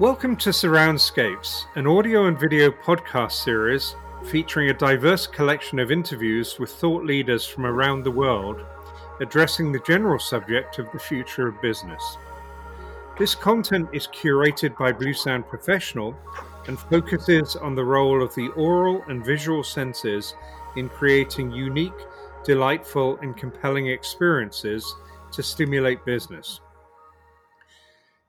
Welcome to Surroundscapes, an audio and video podcast series featuring a diverse collection of interviews with thought leaders from around the world addressing the general subject of the future of business. This content is curated by Blue Sound Professional and focuses on the role of the oral and visual senses in creating unique, delightful, and compelling experiences to stimulate business.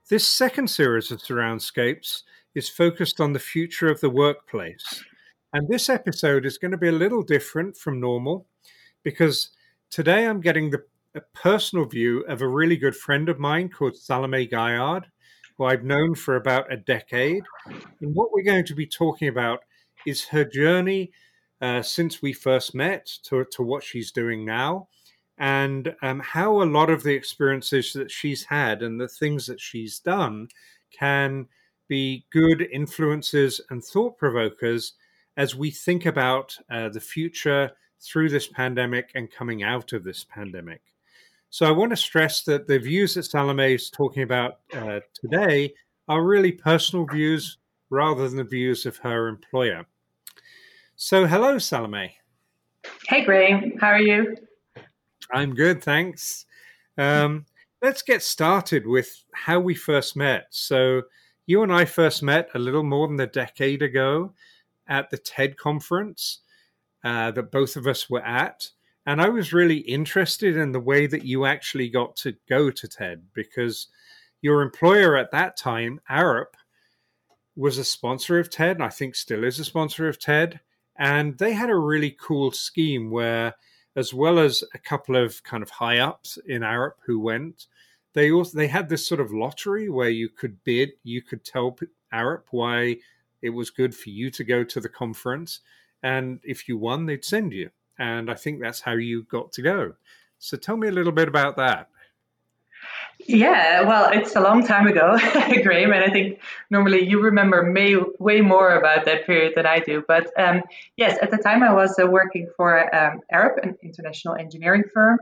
This second series of Surroundscapes is focused on the future of the workplace. And this episode is going to be a little different from normal because today I'm getting the personal view of a really good friend of mine called Salome Galjaard, who I've known for about a decade. And what we're going to be talking about is her journey uh, since we first met to, to what she's doing now and um, how a lot of the experiences that she's had and the things that she's done can be good influences and thought provokers as we think about uh, the future through this pandemic and coming out of this pandemic. So I want to stress that the views that Salome is talking about uh, today are really personal views rather than the views of her employer. So, hello, Salome. Hey, Graham. How are you? I'm good, thanks. Um, let's get started with how we first met. So, you and I first met a little more than a decade ago at the TED conference uh, that both of us were at. And I was really interested in the way that you actually got to go to TED because your employer at that time, Arup, was a sponsor of TED, and I think still is a sponsor of TED. And they had a really cool scheme where as well as a couple of kind of high ups in Arup who went. They also they had this sort of lottery where you could bid, you could tell Arup why it was good for you to go to the conference, and if you won, they'd send you. And I think that's how you got to go. So tell me a little bit about that. Yeah, well, it's a long time ago, Graham, and I think normally you remember may, way more about that period than I do. But um, yes, at the time I was uh, working for um, Arup, an international engineering firm,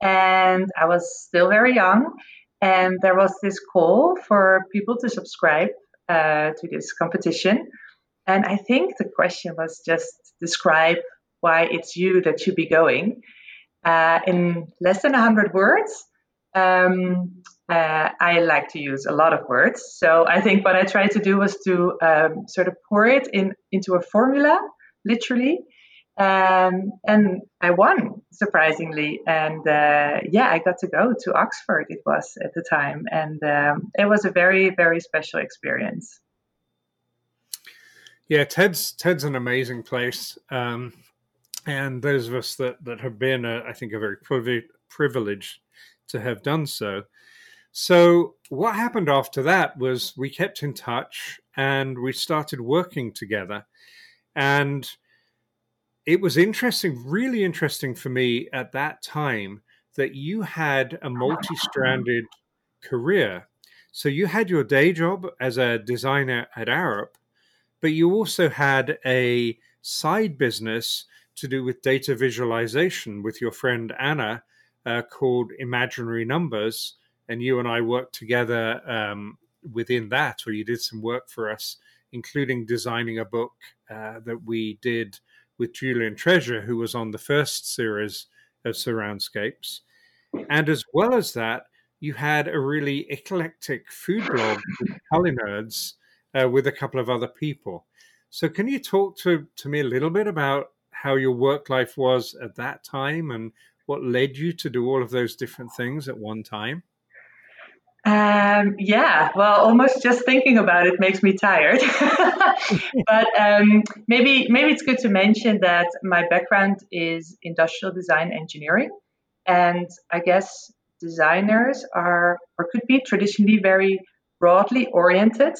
and I was still very young. And there was this call for people to subscribe uh, to this competition. And I think the question was just describe why it's you that should be going uh, in less than 100 words um, uh, I like to use a lot of words. So I think what I tried to do was to um, sort of pour it in into a formula, literally. Um, and I won surprisingly, and uh, yeah, I got to go to Oxford. It was at the time, and um, it was a very, very special experience. Yeah, Ted's Ted's an amazing place, um, and those of us that that have been, uh, I think, are very privileged to have done so. So, what happened after that was we kept in touch and we started working together. And it was interesting, really interesting for me at that time that you had a multi stranded career. So, you had your day job as a designer at Arup, but you also had a side business to do with data visualization with your friend Anna uh, called Imaginary Numbers, and you and I worked together um, within that, or you did some work for us, including designing a book uh, that we did with Julian Treasure, who was on the first series of Surroundscapes. And as well as that, you had a really eclectic food blog, with Culinerds, uh, with a couple of other people. So, can you talk to, to me a little bit about how your work life was at that time and what led you to do all of those different things at one time? Um, yeah, well, almost just thinking about it makes me tired. but um, maybe maybe it's good to mention that my background is industrial design engineering, and I guess designers are or could be traditionally very broadly oriented.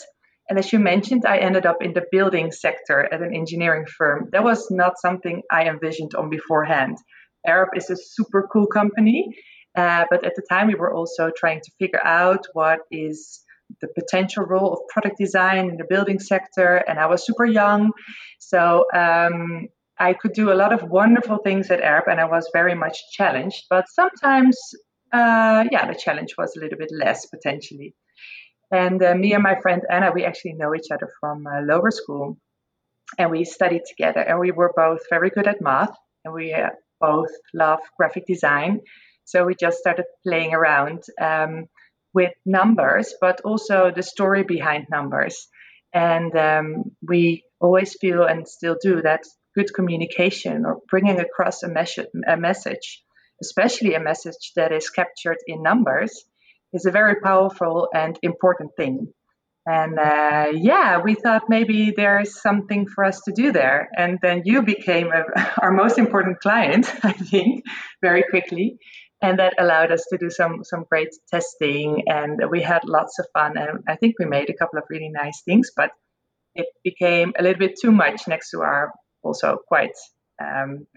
And as you mentioned, I ended up in the building sector at an engineering firm. That was not something I envisioned on beforehand. Arup is a super cool company. Uh, but at the time, we were also trying to figure out what is the potential role of product design in the building sector. And I was super young. So um, I could do a lot of wonderful things at Arup, and I was very much challenged. But sometimes, uh, yeah, the challenge was a little bit less potentially. And uh, me and my friend Anna, we actually know each other from uh, lower school. And we studied together, and we were both very good at math, and we uh, both love graphic design. So we just started playing around um, with numbers, but also the story behind numbers. And um, we always feel and still do that good communication or bringing across a, mes- a message, especially a message that is captured in numbers, is a very powerful and important thing. And uh, yeah, we thought maybe there's something for us to do there. And then you became a, our most important client, I think, very quickly. And that allowed us to do some some great testing, and we had lots of fun. And I think we made a couple of really nice things, but it became a little bit too much next to our also quite um,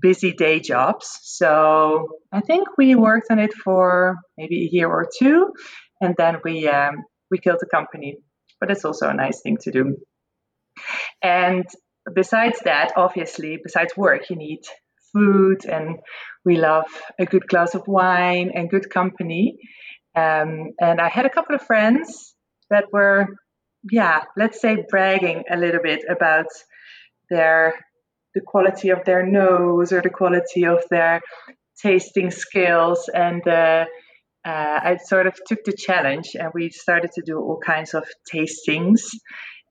busy day jobs. So I think we worked on it for maybe a year or two, and then we um, we killed the company. But it's also a nice thing to do. And besides that, obviously, besides work, you need food, and we love a good glass of wine and good company. Um, and I had a couple of friends that were, yeah, let's say bragging a little bit about their the quality of their nose or the quality of their tasting skills and uh, uh, I sort of took the challenge and we started to do all kinds of tastings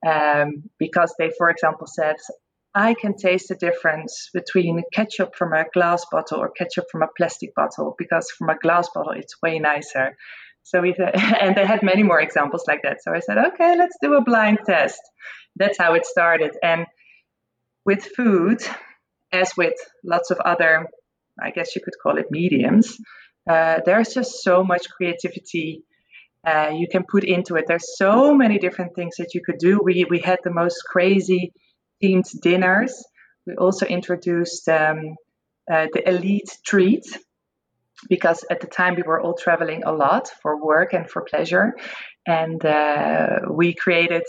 um, because they, for example, said, I can taste the difference between ketchup from a glass bottle or ketchup from a plastic bottle because from a glass bottle it's way nicer. So we th- and they had many more examples like that. So I said, okay, let's do a blind test. That's how it started. And with food, as with lots of other, I guess you could call it mediums, uh, there's just so much creativity uh, you can put into it. There's so many different things that you could do. We we had the most crazy themed dinners. We also introduced um, uh, the elite treat because at the time we were all traveling a lot for work and for pleasure, and uh, we created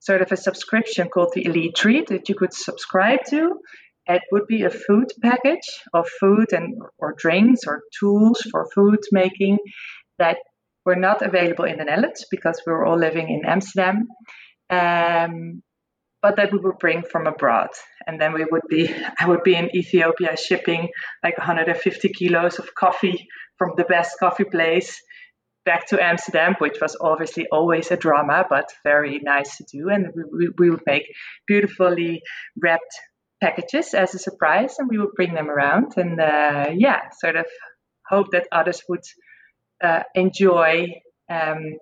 sort of a subscription called the Elite Treat that you could subscribe to. It would be a food package of food and or drinks or tools for food making that were not available in the Netherlands because we were all living in Amsterdam. Um, but that we would bring from abroad. And then we would be, I would be in Ethiopia shipping like 150 kilos of coffee from the best coffee place back to Amsterdam, which was obviously always a drama, but very nice to do. And we, we, we, would make beautifully wrapped packages as a surprise, and we would bring them around and, uh, yeah, sort of hope that others would uh, enjoy. Um,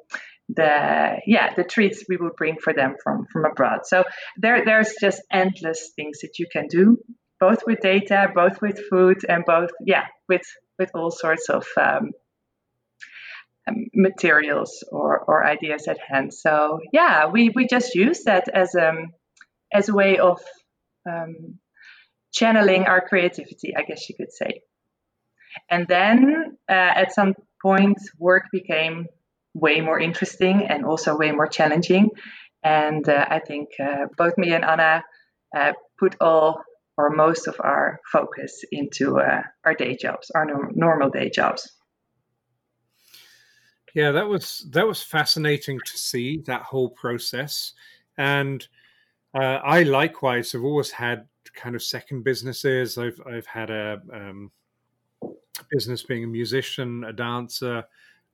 the yeah the treats we would bring for them from from abroad so there there's just endless things that you can do both with data both with food and both yeah with with all sorts of um, um, materials or, or ideas at hand. So yeah, we, we just use that as a um, as a way of um, channeling our creativity, I guess you could say. And then uh, at some point, work became way more interesting and also way more challenging. And uh, I think uh, both me and Anna uh, put all or most of our focus into uh, our day jobs, our no- normal day jobs. Yeah, that was that was fascinating to see that whole process, and uh, I likewise have always had kind of second businesses. I've I've had a um, business being a musician, a dancer,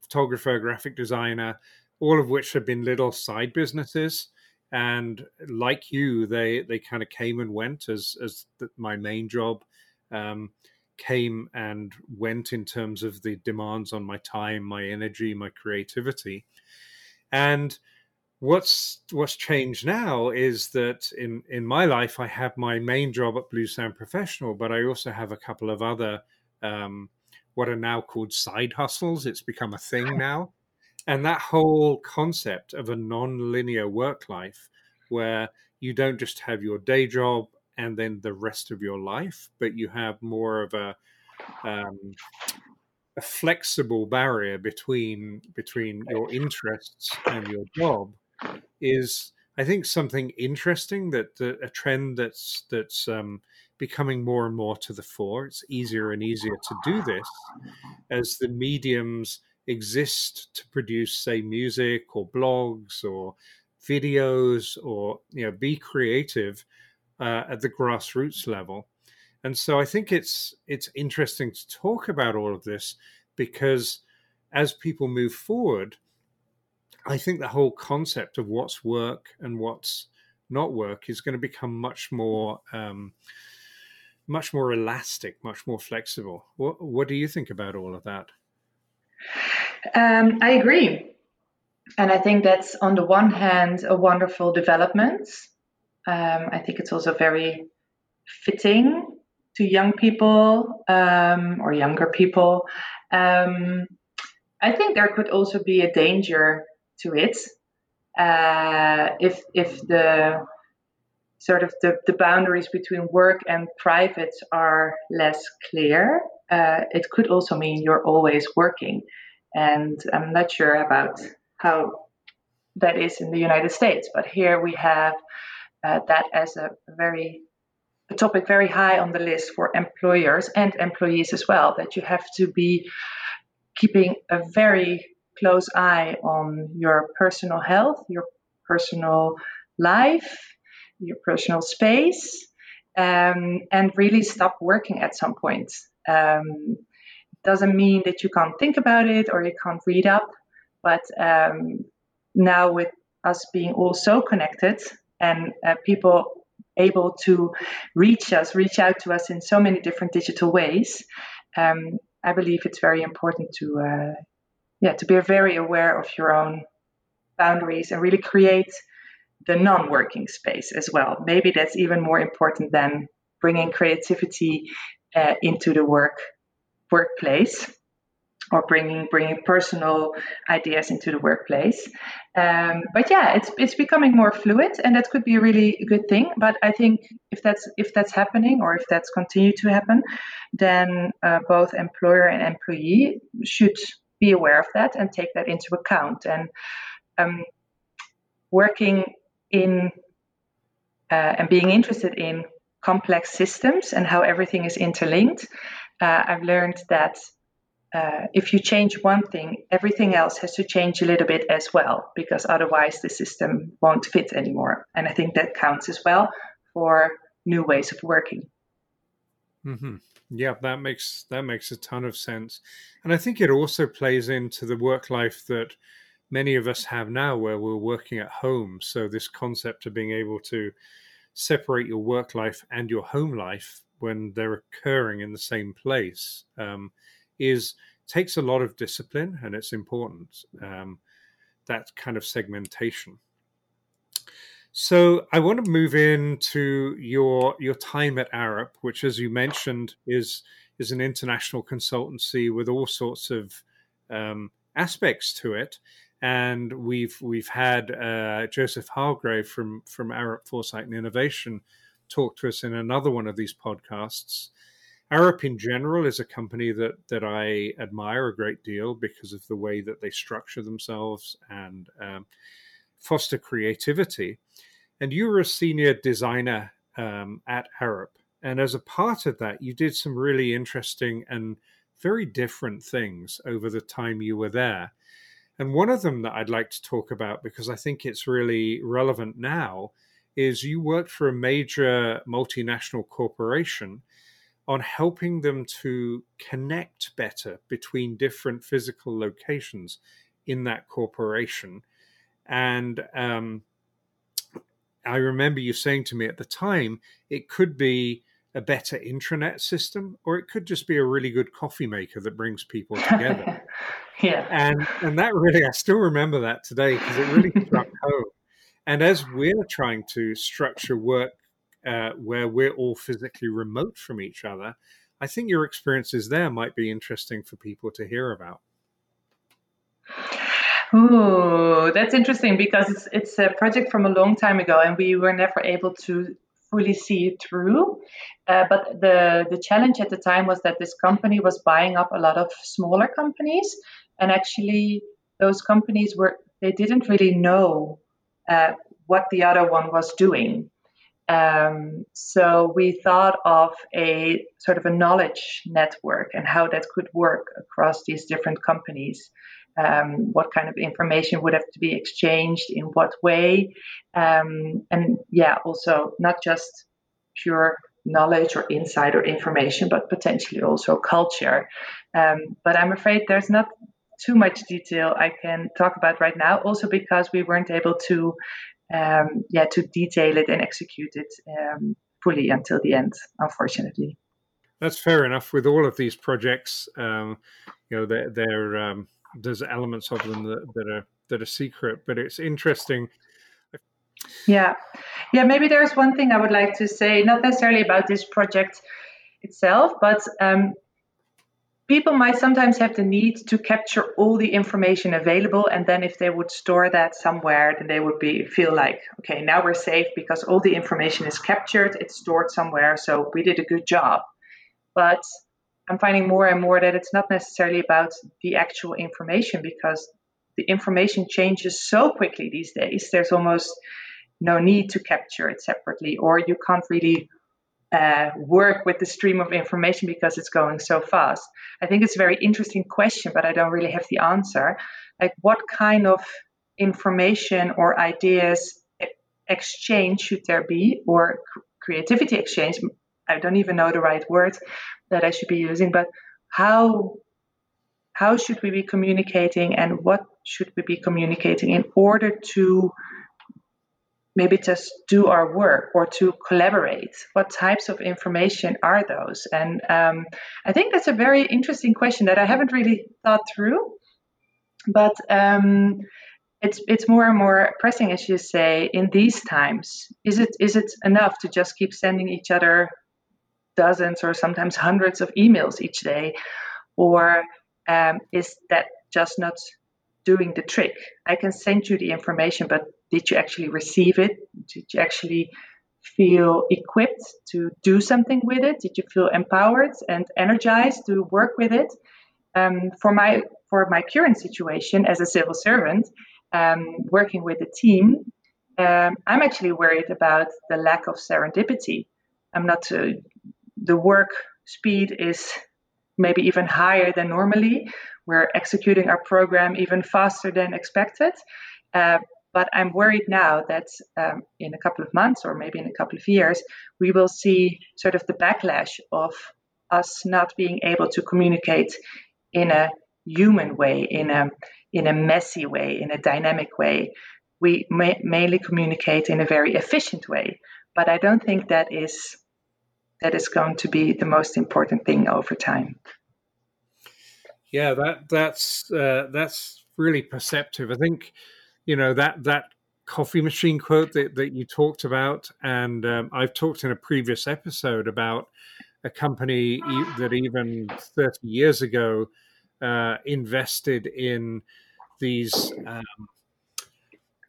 photographer, graphic designer, all of which have been little side businesses. And like you, they they kind of came and went as as the, my main job. Um, came and went in terms of the demands on my time, my energy, my creativity. And what's what's changed now is that in in my life I have my main job at Blue Sound Professional, but I also have a couple of other um, what are now called side hustles. It's become a thing now, and that whole concept of a non-linear work life where you don't just have your day job and then the rest of your life, but you have more of a um, a flexible barrier between between your interests and your job is I think something interesting that, a trend that's that's um, becoming more and more to the fore. It's easier and easier to do this as the mediums exist to produce, say, music or blogs or videos or you know be creative uh, at the grassroots level. And so I think it's it's interesting to talk about all of this because as people move forward, I think the whole concept of what's work and what's not work is going to become much more um, much more elastic, much more flexible. What what do you think about all of that? Um, I agree, and I think that's on the one hand a wonderful development. Um, I think it's also very fitting to young people um, or younger people. Um, I think there could also be a danger to it uh, if if the sort of the, the boundaries between work and private are less clear. Uh, it could also mean you're always working, and I'm not sure about how that is in the United States, but here we have uh, that as a very a topic very high on the list for employers and employees as well. That you have to be keeping a very close eye on your personal health, your personal life, your personal space, um, and really stop working at some point. Um, doesn't mean that you can't think about it or you can't read up, but um, now with us being all so connected and uh, people able to reach us, reach out to us in so many different digital ways, um, I believe it's very important to uh, yeah to be very aware of your own boundaries and really create the non-working space as well. Maybe that's even more important than bringing creativity uh, into the work workplace or bringing bringing personal ideas into the workplace. Um, but yeah, it's it's becoming more fluid, and that could be a really good thing. But I think if that's if that's happening, or if that's continued to happen, then uh, both employer and employee should be aware of that and take that into account. And um, working in uh, and being interested in complex systems and how everything is interlinked, uh, I've learned that uh, if you change one thing, everything else has to change a little bit as well, because otherwise the system won't fit anymore. And I think that counts as well for new ways of working. Mm-hmm. Yeah, that makes that makes a ton of sense, and I think it also plays into the work life that many of us have now, where we're working at home. So this concept of being able to separate your work life and your home life when they're occurring in the same place um, is takes a lot of discipline, and it's important um, that kind of segmentation. So I want to move into your your time at Arup, which, as you mentioned, is is an international consultancy with all sorts of um, aspects to it. And we've we've had uh, Josef Hargrave from from Arup Foresight and Innovation talk to us in another one of these podcasts. Arup in general is a company that that I admire a great deal because of the way that they structure themselves and um, foster creativity. And you were a senior designer um, at Arup. And as a part of that, you did some really interesting and very different things over the time you were there. And one of them that I'd like to talk about, because I think it's really relevant now, is you worked for a major multinational corporation on helping them to connect better between different physical locations in that corporation. And um, I remember you saying to me at the time, it could be a better intranet system, or it could just be a really good coffee maker that brings people together. yeah. And and that really, I still remember that today because it really struck home. And as we're trying to structure work uh, where we're all physically remote from each other, I think your experiences there might be interesting for people to hear about. Ooh, that's interesting because it's, it's a project from a long time ago and we were never able to fully see it through. Uh, but the, the challenge at the time was that this company was buying up a lot of smaller companies and actually those companies were they didn't really know uh, what the other one was doing Um, so we thought of a sort of a knowledge network and how that could work across these different companies. Um, what kind of information would have to be exchanged in what way, um, and yeah, also not just pure knowledge or insight or information, but potentially also culture. Um, but I'm afraid there's not too much detail I can talk about right now, also because we weren't able to um, yeah, to detail it and execute it um, fully until the end, unfortunately. That's fair enough. With all of these projects, um, you know, they're, they're there's elements of them that, that are that are secret, but it's interesting. Yeah, yeah. Maybe there's one thing I would like to say, not necessarily about this project itself, but um, people might sometimes have the need to capture all the information available and then if they would store that somewhere then they would be feel like okay now we're safe because all the information is captured it's stored somewhere so we did a good job but i'm finding more and more that it's not necessarily about the actual information because the information changes so quickly these days there's almost no need to capture it separately or you can't really uh, work with the stream of information because it's going so fast? I think it's a very interesting question, but I don't really have the answer. Like, what kind of information or ideas exchange should there be, or creativity exchange? I don't even know the right word that I should be using, but how how should we be communicating and what should we be communicating in order to maybe just do our work or to collaborate? What types of information are those? And um, I think that's a very interesting question that I haven't really thought through. But um, it's it's more and more pressing, as you say, in these times. Is it is it enough to just keep sending each other dozens or sometimes hundreds of emails each day, or um, is that just not doing the trick? I can send you the information, but did you actually receive it? Did you actually feel equipped to do something with it? Did you feel empowered and energized to work with it? Um, for my for my current situation as a civil servant, um, working with a team, um, I'm actually worried about the lack of serendipity. I'm not uh, the work speed is maybe even higher than normally. We're executing our program even faster than expected. Uh, but I'm worried now that um, in a couple of months or maybe in a couple of years, we will see sort of the backlash of us not being able to communicate in a human way, in a in a messy way, in a dynamic way. We mainly communicate in a very efficient way, but I don't think that is that is going to be the most important thing over time. Yeah, that that's uh, that's really perceptive. I think you know that that coffee machine quote that, that you talked about and um, i've talked in a previous episode about a company that even 30 years ago uh, invested in these um,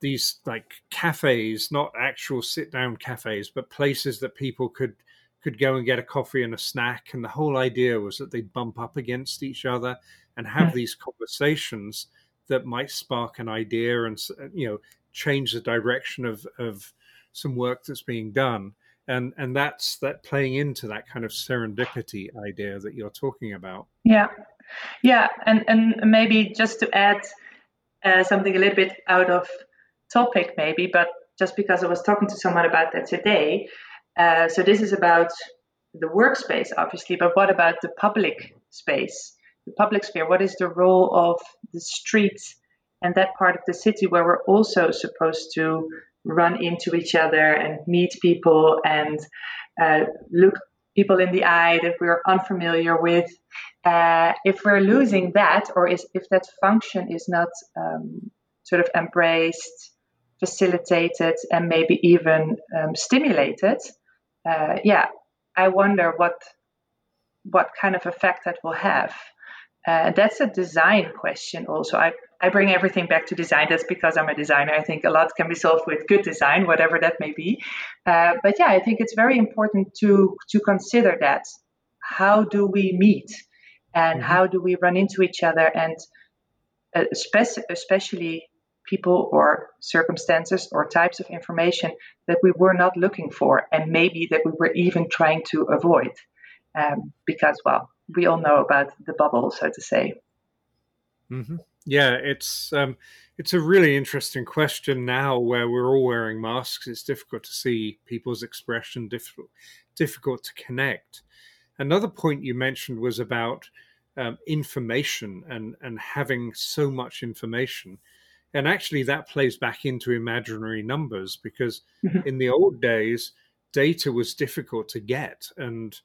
these like cafes not actual sit down cafes but places that people could could go and get a coffee and a snack and the whole idea was that they'd bump up against each other and have hmm. these conversations that might spark an idea and uh, you know change the direction of of some work that's being done. And and that's that playing into that kind of serendipity idea that you're talking about. Yeah. Yeah and and maybe just to add uh, something a little bit out of topic maybe but just because i was talking to someone about that today uh, so this is about the workspace obviously but what about the public space the public sphere? What is the role of the streets and that part of the city where we're also supposed to run into each other and meet people and uh, look people in the eye that we're unfamiliar with? Uh, if we're losing that, or is, if that function is not um, sort of embraced, facilitated, and maybe even um, stimulated, uh, yeah, I wonder what what kind of effect that will have. Uh, that's a design question also. I, I bring everything back to design. That's because I'm a designer. I think a lot can be solved with good design, whatever that may be. Uh, but yeah, I think it's very important to to consider that. How do we meet, and mm-hmm. how do we run into each other, and uh, especially people or circumstances or types of information that we were not looking for and maybe that we were even trying to avoid. Um, because well we all know about the bubble so to say. Mm-hmm. yeah it's um, it's a really interesting question now where we're all wearing masks. It's difficult to see people's expression difficult difficult to connect. Another point you mentioned was about um, information and and having so much information and actually that plays back into imaginary numbers because mm-hmm. in the old days data was difficult to get and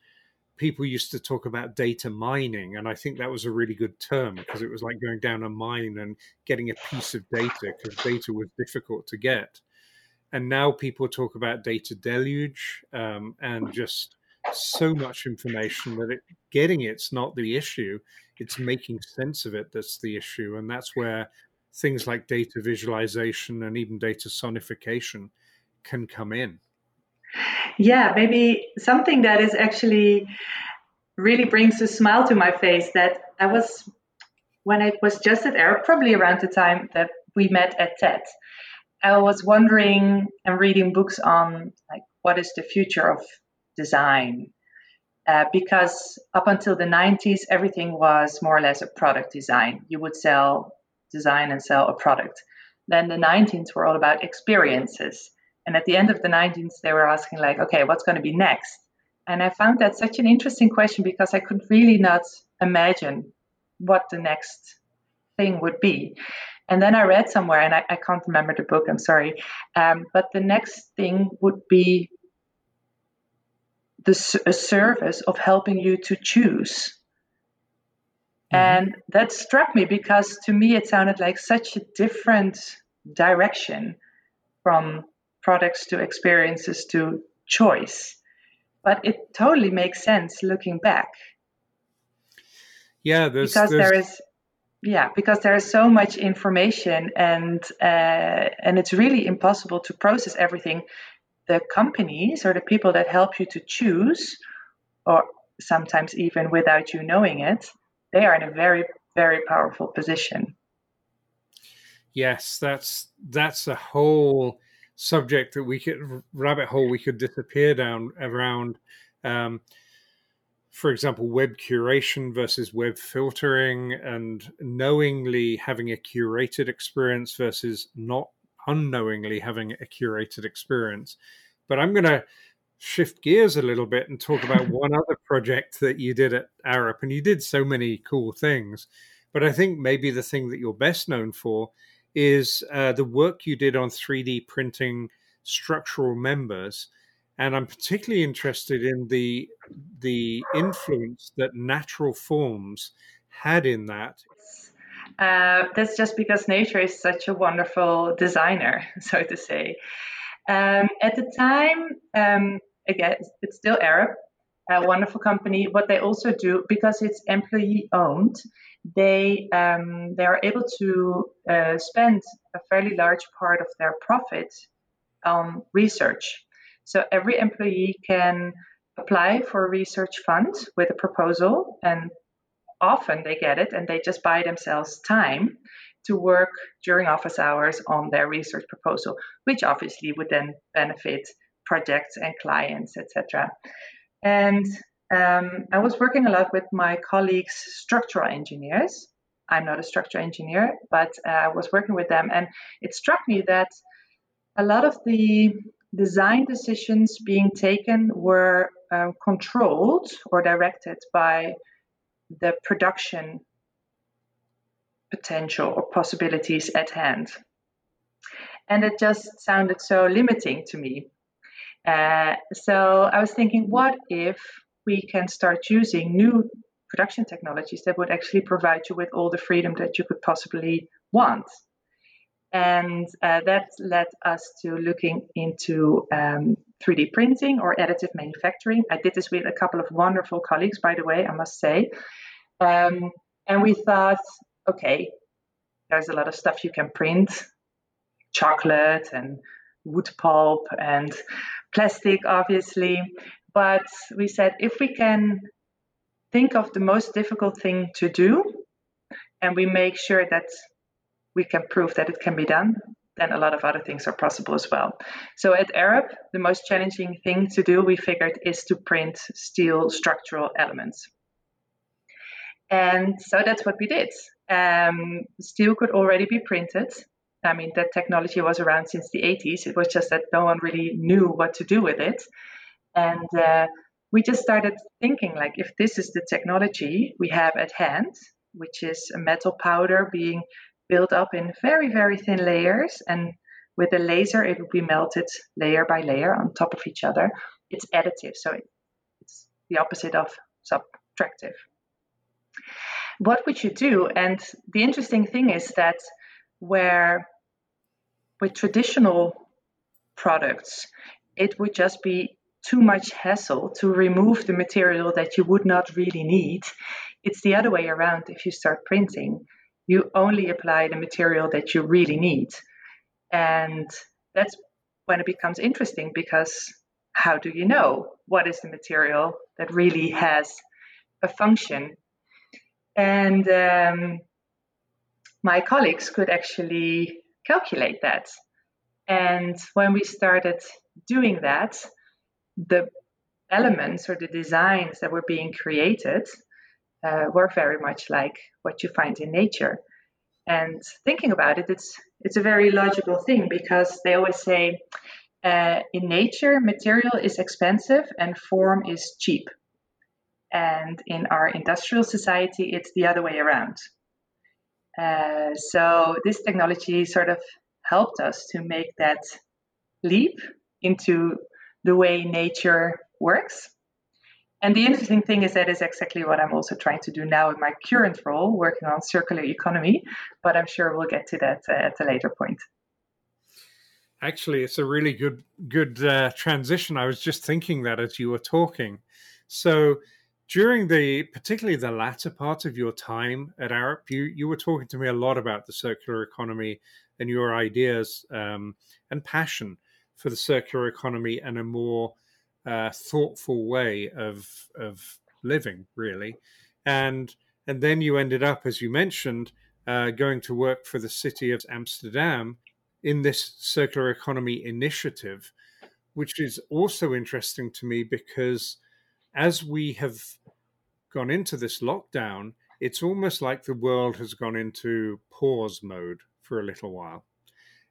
people used to talk about data mining and i think that was a really good term because it was like going down a mine and getting a piece of data because data was difficult to get and now people talk about data deluge um, and just so much information that it, getting it's not the issue it's making sense of it that's the issue and that's where things like data visualization and even data sonification can come in yeah maybe something that is actually really brings a smile to my face that i was when i was just at Arup probably around the time that we met at ted i was wondering and reading books on like what is the future of design. Uh, because up until the 90s, everything was more or less a product design. You would sell, design, and sell a product. Then the 19s were all about experiences. And at the end of the 19s, they were asking, like, okay, what's going to be next? And I found that such an interesting question because I could really not imagine what the next thing would be. And then I read somewhere, and I, I can't remember the book, I'm sorry, um, but the next thing would be the, a service of helping you to choose. Mm-hmm. And that struck me because to me it sounded like such a different direction from products to experiences to choice. But it totally makes sense looking back. Yeah, there's, because there's... there is yeah because there is so much information and uh, and it's really impossible to process everything the companies or the people that help you to choose, or sometimes even without you knowing it, they are in a very, very powerful position. Yes, that's that's a whole subject that we could rabbit hole we could disappear down around. Um, for example, web curation versus web filtering, and knowingly having a curated experience versus not unknowingly having a curated experience. But I'm going to shift gears a little bit and talk about one other project that you did at Arup. And you did so many cool things. But I think maybe the thing that you're best known for is uh, the work you did on 3D printing structural members. And I'm particularly interested in the the influence that natural forms had in that. Uh, that's just because nature is such a wonderful designer, so to say. Um, at the time, um, again, it's still Arup, a wonderful company. What they also do, because it's employee owned, they um, they are able to uh, spend a fairly large part of their profit on research. So every employee can apply for a research fund with a proposal, and often they get it, and they just buy themselves time to work during office hours on their research proposal, which obviously would then benefit projects and clients, etc. And um, I was working a lot with my colleagues, structural engineers. I'm not a structural engineer, but uh, I was working with them, and it struck me that a lot of the design decisions being taken were um, controlled or directed by the production potential or possibilities at hand. And it just sounded so limiting to me. Uh, so I was thinking, what if we can start using new production technologies that would actually provide you with all the freedom that you could possibly want? And uh, that led us to looking into um, 3D printing or additive manufacturing. I did this with a couple of wonderful colleagues, by the way, I must say. Um, and we thought, okay, there's a lot of stuff you can print chocolate and wood pulp and plastic, obviously. But we said if we can think of the most difficult thing to do and we make sure that we can prove that it can be done, then a lot of other things are possible as well. So at Arup, the most challenging thing to do, we figured, is to print steel structural elements. And so that's what we did. Um, steel could already be printed. I mean, that technology was around since the 80s. It was just that no one really knew what to do with it. And uh, we just started thinking like, if this is the technology we have at hand, which is a metal powder being built up in very, very thin layers. And with a laser, it will be melted layer by layer on top of each other. It's additive, so it's the opposite of subtractive. What would you do? And the interesting thing is that where with traditional products, it would just be too much hassle to remove the material that you would not really need. It's the other way around if you start printing you only apply the material that you really need. And that's when it becomes interesting because how do you know what is the material that really has a function? And um, my colleagues could actually calculate that. And when we started doing that, the elements or the designs that were being created uh, were very much like what you find in nature. And thinking about it, it's it's a very logical thing because they always say uh, in nature material is expensive and form is cheap, and in our industrial society it's the other way around. Uh, so this technology sort of helped us to make that leap into the way nature works and the interesting thing is that is exactly what I'm also trying to do now in my current role, working on circular economy. But I'm sure we'll get to that uh, at a later point. Actually, it's a really good good uh, transition. I was just thinking that as you were talking. So during the particularly the latter part of your time at Arup, you you were talking to me a lot about the circular economy and your ideas um, and passion for the circular economy and a more uh, thoughtful way of of living, really, and and then you ended up, as you mentioned, uh, going to work for the city of Amsterdam in this circular economy initiative, which is also interesting to me because as we have gone into this lockdown, it's almost like the world has gone into pause mode for a little while.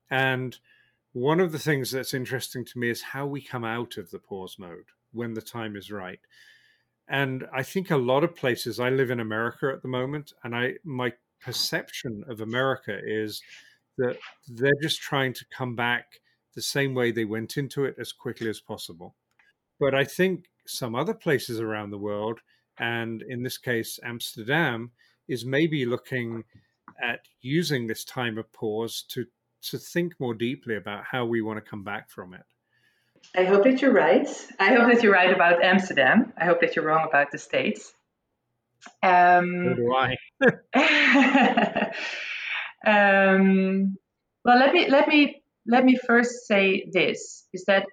And one of the things that's interesting to me is how we come out of the pause mode when the time is right. And I think a lot of places I live in America at the moment, and I my perception of America is that they're just trying to come back the same way they went into it as quickly as possible. But I think some other places around the world, and in this case, Amsterdam, is maybe looking at using this time of pause to to think more deeply about how we want to come back from it. I hope that you're right. I hope that you're right about Amsterdam. I hope that you're wrong about the States. Um, so do I. um, well, let me let me let me first say this: is that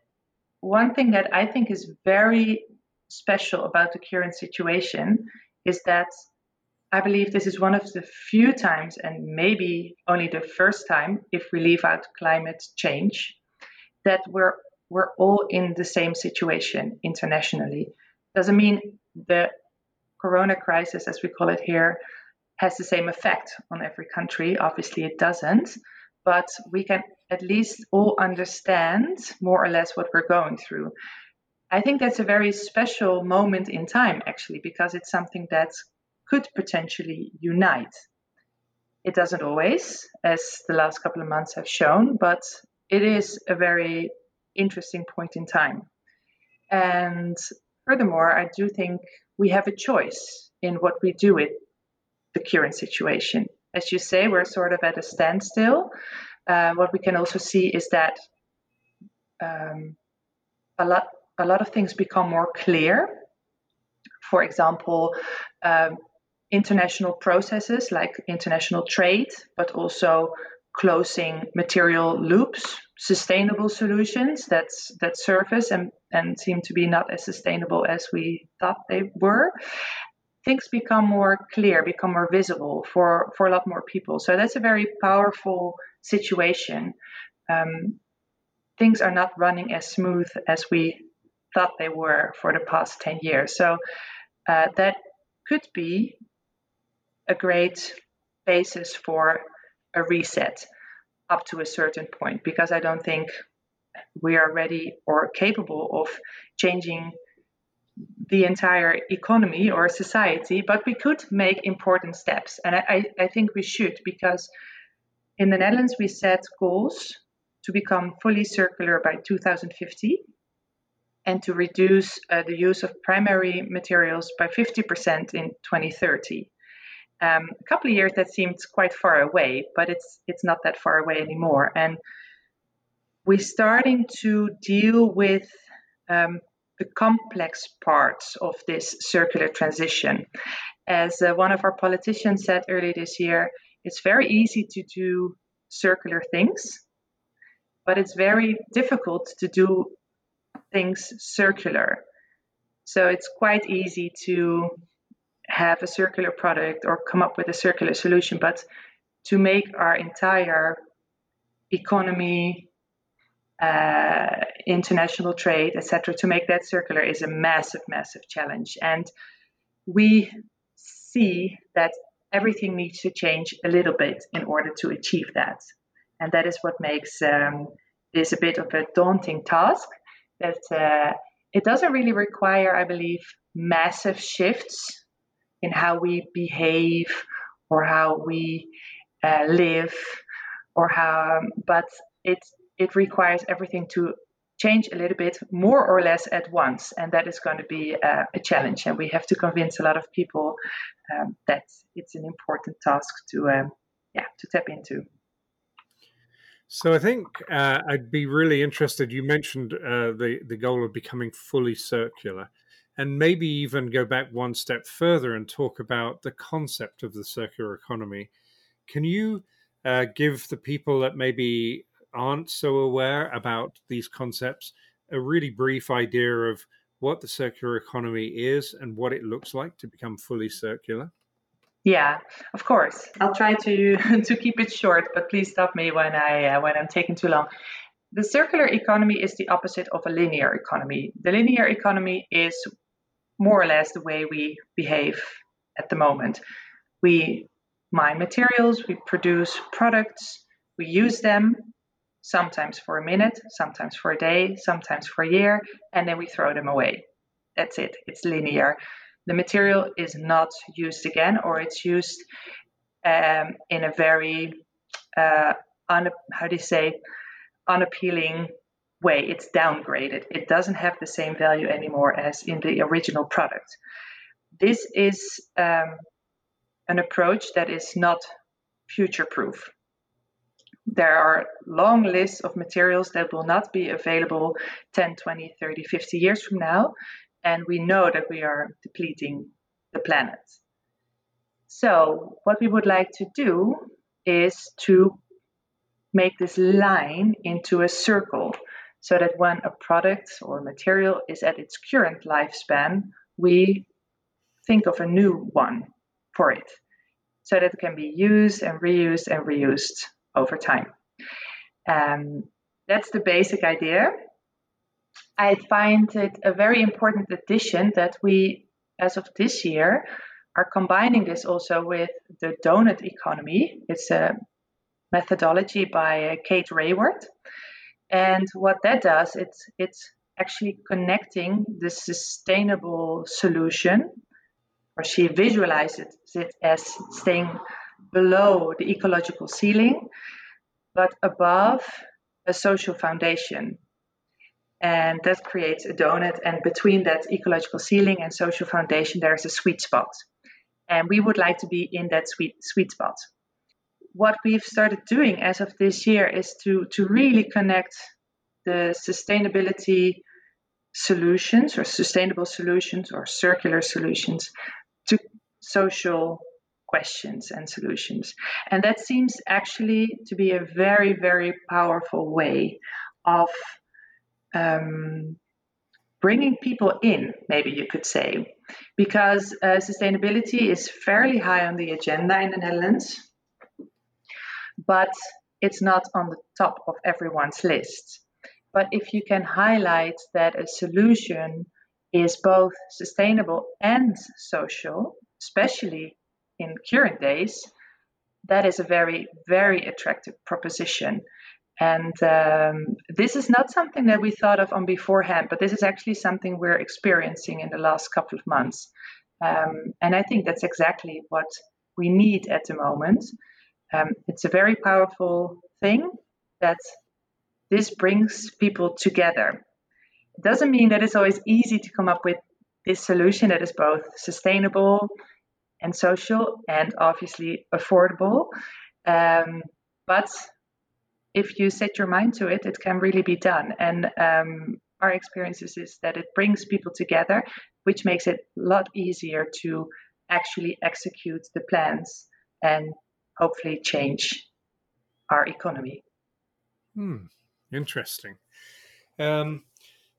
one thing that I think is very special about the current situation is that I believe this is one of the few times, and maybe only the first time, if we leave out climate change, that we're we're all in the same situation internationally. Doesn't mean the corona crisis, as we call it here, has the same effect on every country. Obviously, it doesn't. But we can at least all understand more or less what we're going through. I think that's a very special moment in time, actually, because it's something that could potentially unite. It doesn't always, as the last couple of months have shown, but it is a very interesting point in time. And furthermore, I do think we have a choice in what we do with the current situation. As you say, we're sort of at a standstill. Uh, what we can also see is that um, a lot a lot of things become more clear. For example, um, international processes like international trade, but also closing material loops, sustainable solutions that's that surface and, and seem to be not as sustainable as we thought they were. Things become more clear, become more visible for, for a lot more people. So that's a very powerful situation. Um, things are not running as smooth as we thought they were for the past 10 years. So uh, that could be a great basis for a reset up to a certain point because I don't think we are ready or capable of changing the entire economy or society, but we could make important steps. And I, I think we should because in the Netherlands we set goals to become fully circular by 2050 and to reduce uh, the use of primary materials by 50% in 2030. Um, a couple of years that seemed quite far away, but it's it's not that far away anymore. And we're starting to deal with um, the complex parts of this circular transition. As uh, one of our politicians said earlier this year, it's very easy to do circular things, but it's very difficult to do things circular. So it's quite easy to have a circular product or come up with a circular solution, but to make our entire economy, uh, international trade, etc., to make that circular is a massive, massive challenge. And we see that everything needs to change a little bit in order to achieve that. And that is what makes um, this a bit of a daunting task. That uh, it doesn't really require, I believe, massive shifts in how we behave or how we uh, live or how, but it it requires everything to change a little bit more or less at once and that is going to be uh, a challenge and we have to convince a lot of people um, that it's an important task to um, yeah to tap into so I think uh, I'd be really interested. You mentioned uh, the the goal of becoming fully circular, and maybe even go back one step further and talk about the concept of the circular economy. Can you uh, give the people that maybe aren't so aware about these concepts a really brief idea of what the circular economy is and what it looks like to become fully circular? Yeah, of course. I'll try to to keep it short, but please stop me when I uh, when I'm taking too long. The circular economy is the opposite of a linear economy. The linear economy is more or less the way we behave at the moment. We mine materials, we produce products, we use them, sometimes for a minute, sometimes for a day, sometimes for a year, and then we throw them away. That's it, it's linear. The material is not used again, or it's used um, in a very, uh, un- how do you say, unappealing way. It's downgraded. It doesn't have the same value anymore as in the original product. This is um, an approach that is not future proof there are long lists of materials that will not be available 10, 20, 30, 50 years from now. And we know that we are depleting the planet. So, what we would like to do is to make this line into a circle so that when a product or material is at its current lifespan, we think of a new one for it so that it can be used and reused and reused over time. Um, that's the basic idea. I find it a very important addition that we, as of this year, are combining this also with the donut economy. It's a methodology by uh, Kate Raworth. And what that does, it's it's actually connecting the sustainable solution, or she visualizes it as staying below the ecological ceiling, but above a social foundation. And that creates a donut, and between that ecological ceiling and social foundation, there's a sweet spot. And we would like to be in that sweet sweet spot. What we've started doing as of this year is to, to really connect the sustainability solutions or sustainable solutions or circular solutions to social questions and solutions. And that seems actually to be a very, very powerful way of um, bringing people in, maybe you could say, because uh, sustainability is fairly high on the agenda in the Netherlands, but it's not on the top of everyone's list. But if you can highlight that a solution is both sustainable and social, especially in current days, that is a very, very attractive proposition. And um, this is not something that we thought of on beforehand, but this is actually something we're experiencing in the last couple of months. Um, and I think that's exactly what we need at the moment. Um, it's a very powerful thing that this brings people together. It doesn't mean that it's always easy to come up with this solution that is both sustainable and social and obviously affordable. Um, but if you set your mind to it, it can really be done. And um, our experiences is that it brings people together, which makes it a lot easier to actually execute the plans and hopefully change our economy. Hmm. Interesting. Um,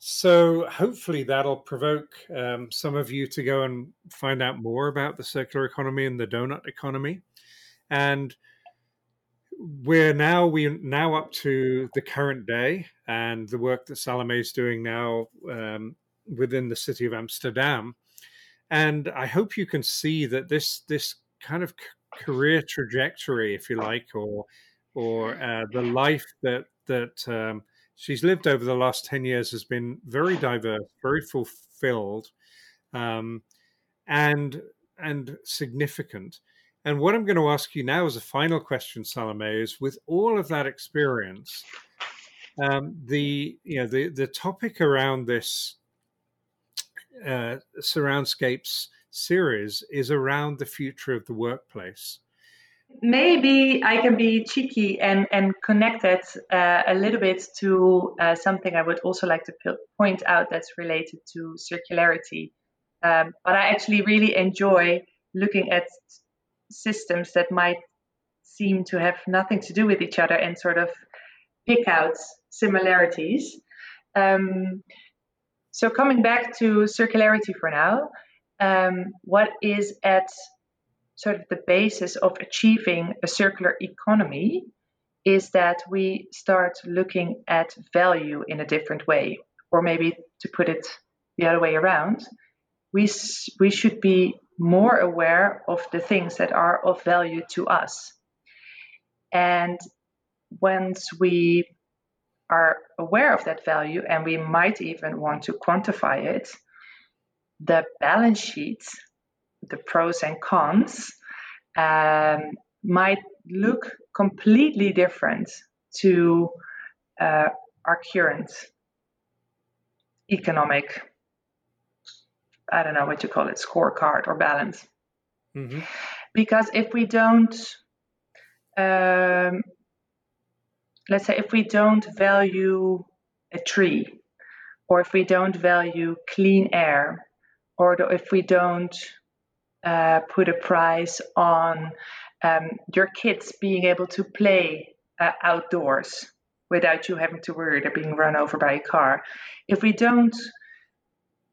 so hopefully that'll provoke um, some of you to go and find out more about the circular economy and the donut economy. And we're now we now up to the current day and the work that Salome is doing now um, within the city of Amsterdam. And I hope you can see that this this kind of career trajectory, if you like, or or uh, the life that that um, she's lived over the last ten years has been very diverse, very fulfilled, um, and and significant. And what I'm going to ask you now as a final question, Salome, is with all of that experience, um, the you know the the topic around this uh, Surroundscapes series is around the future of the workplace. Maybe I can be cheeky and and connect it uh, a little bit to uh, something I would also like to point out that's related to circularity. Um, but I actually really enjoy looking at systems that might seem to have nothing to do with each other and sort of pick out similarities. Um, so, coming back to circularity for now, um, what is at sort of the basis of achieving a circular economy is that we start looking at value in a different way, or maybe to put it the other way around, we, we should be more aware of the things that are of value to us. And once we are aware of that value and we might even want to quantify it, the balance sheet, the pros and cons, um, might look completely different to uh, our current economic I don't know what you call it, scorecard or balance. Mm-hmm. Because if we don't, um, let's say, if we don't value a tree, or if we don't value clean air, or if we don't uh, put a price on um, your kids being able to play uh, outdoors without you having to worry they're being run over by a car, if we don't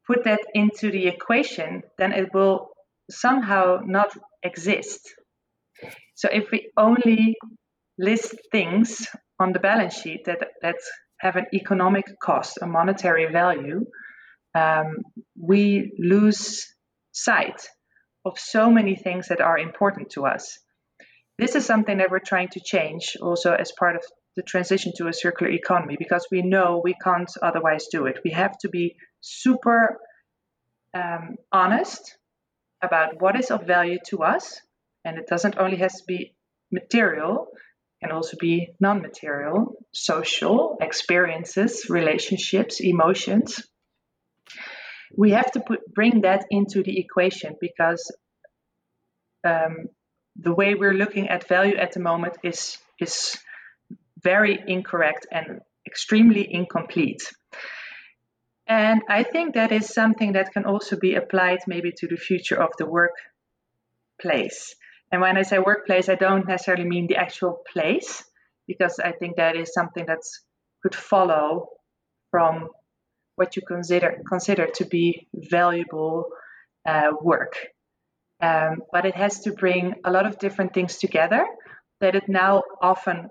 put that into the equation, then it will somehow not exist. So if we only list things on the balance sheet that, that have an economic cost, a monetary value, um, we lose sight of so many things that are important to us. This is something that we're trying to change also as part of the transition to a circular economy because we know we can't otherwise do it. We have to be super um, honest about what is of value to us, and it doesn't only has to be material, it can also be non-material, social experiences, relationships, emotions. We have to put, bring that into the equation because um, the way we're looking at value at the moment is is very incorrect and extremely incomplete. And I think that is something that can also be applied maybe to the future of the workplace. And when I say workplace, I don't necessarily mean the actual place, because I think that is something that could follow from what you consider consider to be valuable uh, work. Um, but it has to bring a lot of different things together that it now often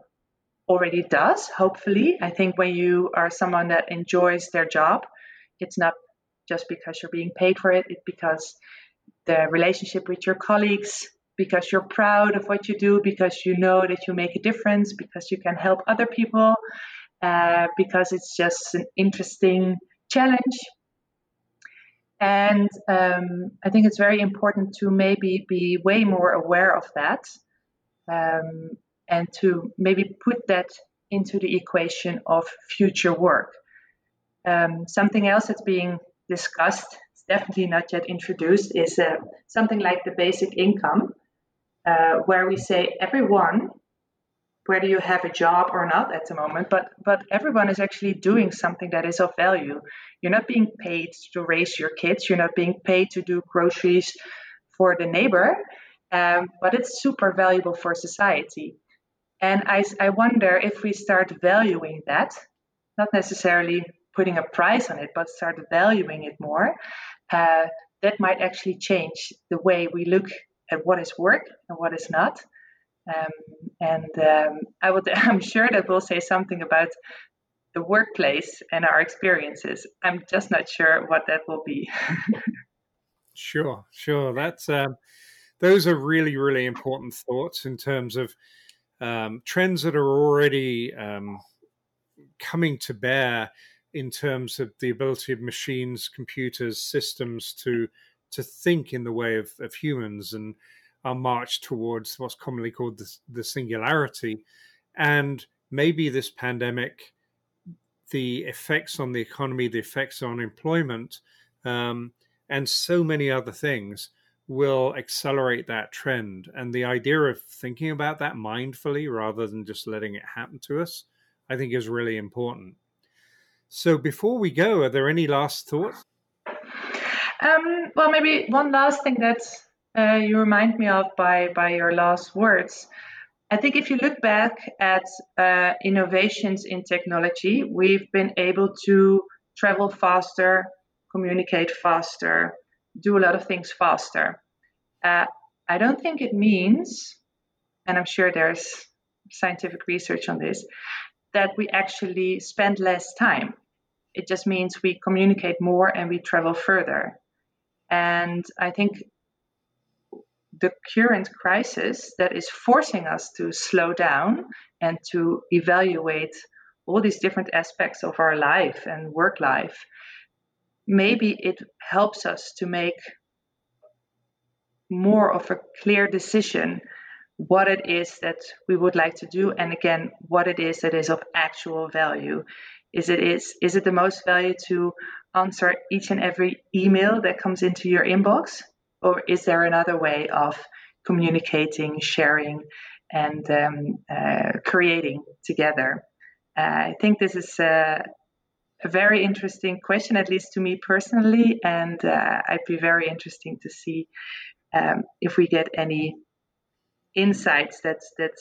already does, hopefully. I think when you are someone that enjoys their job, it's not just because you're being paid for it, it's because the relationship with your colleagues, because you're proud of what you do, because you know that you make a difference, because you can help other people, uh, because it's just an interesting challenge. And um, I think it's very important to maybe be way more aware of that um, and to maybe put that into the equation of future work. Um, something else that's being discussed, it's definitely not yet introduced, is uh, something like the basic income, uh, where we say everyone, whether you have a job or not at the moment, but but everyone is actually doing something that is of value. You're not being paid to raise your kids. You're not being paid to do groceries for the neighbor, um, but it's super valuable for society. And I, I wonder if we start valuing that, not necessarily putting a price on it, but start valuing it more, uh, that might actually change the way we look at what is work and what is not. Um, and um, I would, I'm sure that we'll say something about the workplace and our experiences. I'm just not sure what that will be. sure, sure. That's um, those are really, really important thoughts in terms of um, trends that are already um, coming to bear in terms of the ability of machines, computers, systems to to think in the way of, of humans and our march towards what's commonly called the, the singularity. And maybe this pandemic, the effects on the economy, the effects on employment, um, and so many other things will accelerate that trend. And the idea of thinking about that mindfully rather than just letting it happen to us, I think is really important. So before we go, are there any last thoughts? Um, well, maybe one last thing that uh, you remind me of by by your last words. I think if you look back at uh, innovations in technology, we've been able to travel faster, communicate faster, do a lot of things faster. Uh, I don't think it means, and I'm sure there's scientific research on this, that we actually spend less time. It just means we communicate more and we travel further. And I think the current crisis that is forcing us to slow down and to evaluate all these different aspects of our life and work life, maybe it helps us to make more of a clear decision what it is that we would like to do and again what it is that is of actual value. Is it is is it the most value to answer each and every email that comes into your inbox or is there another way of communicating sharing and um, uh, creating together uh, i think this is a, a, very interesting question at least to me personally and uh, i'd be very interesting to see um, if we get any insights that that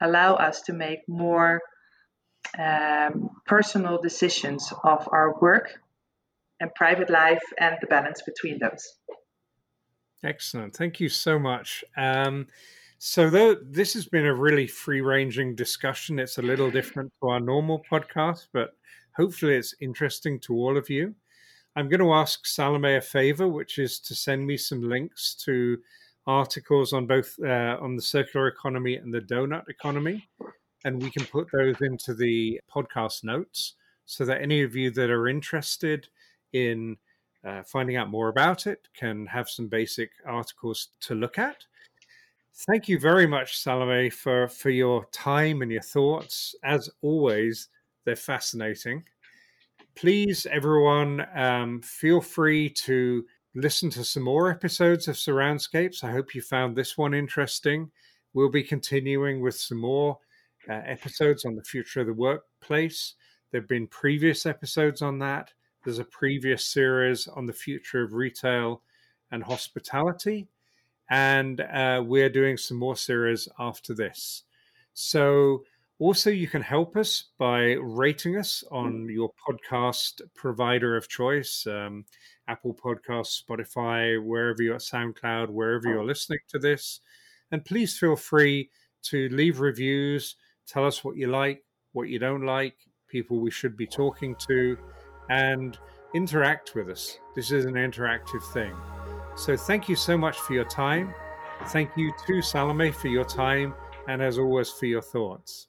allow us to make more um, personal decisions of our work and private life and the balance between those. Excellent. Thank you so much. Um, so, though this has been a really free ranging discussion, it's a little different to our normal podcast, but hopefully it's interesting to all of you. I'm going to ask Salome a favor, which is to send me some links to articles on both uh, on the circular economy and the donut economy, and we can put those into the podcast notes so that any of you that are interested in uh, finding out more about it can have some basic articles to look at. Thank you very much, Salome, for, for your time and your thoughts. As always, they're fascinating. Please, everyone, um, feel free to listen to some more episodes of Surroundscapes. I hope you found this one interesting. We'll be continuing with some more uh, episodes on the future of the workplace. There have been previous episodes on that. There's a previous series on the future of retail and hospitality. And uh, we're doing some more series after this. So, Also, you can help us by rating us on your podcast provider of choice um, Apple Podcasts, Spotify, wherever you're at SoundCloud, wherever you're listening to this. And please feel free to leave reviews, tell us what you like, what you don't like, people we should be talking to, and interact with us. This is an interactive thing. So, thank you so much for your time. Thank you to Salome for your time and, as always, for your thoughts.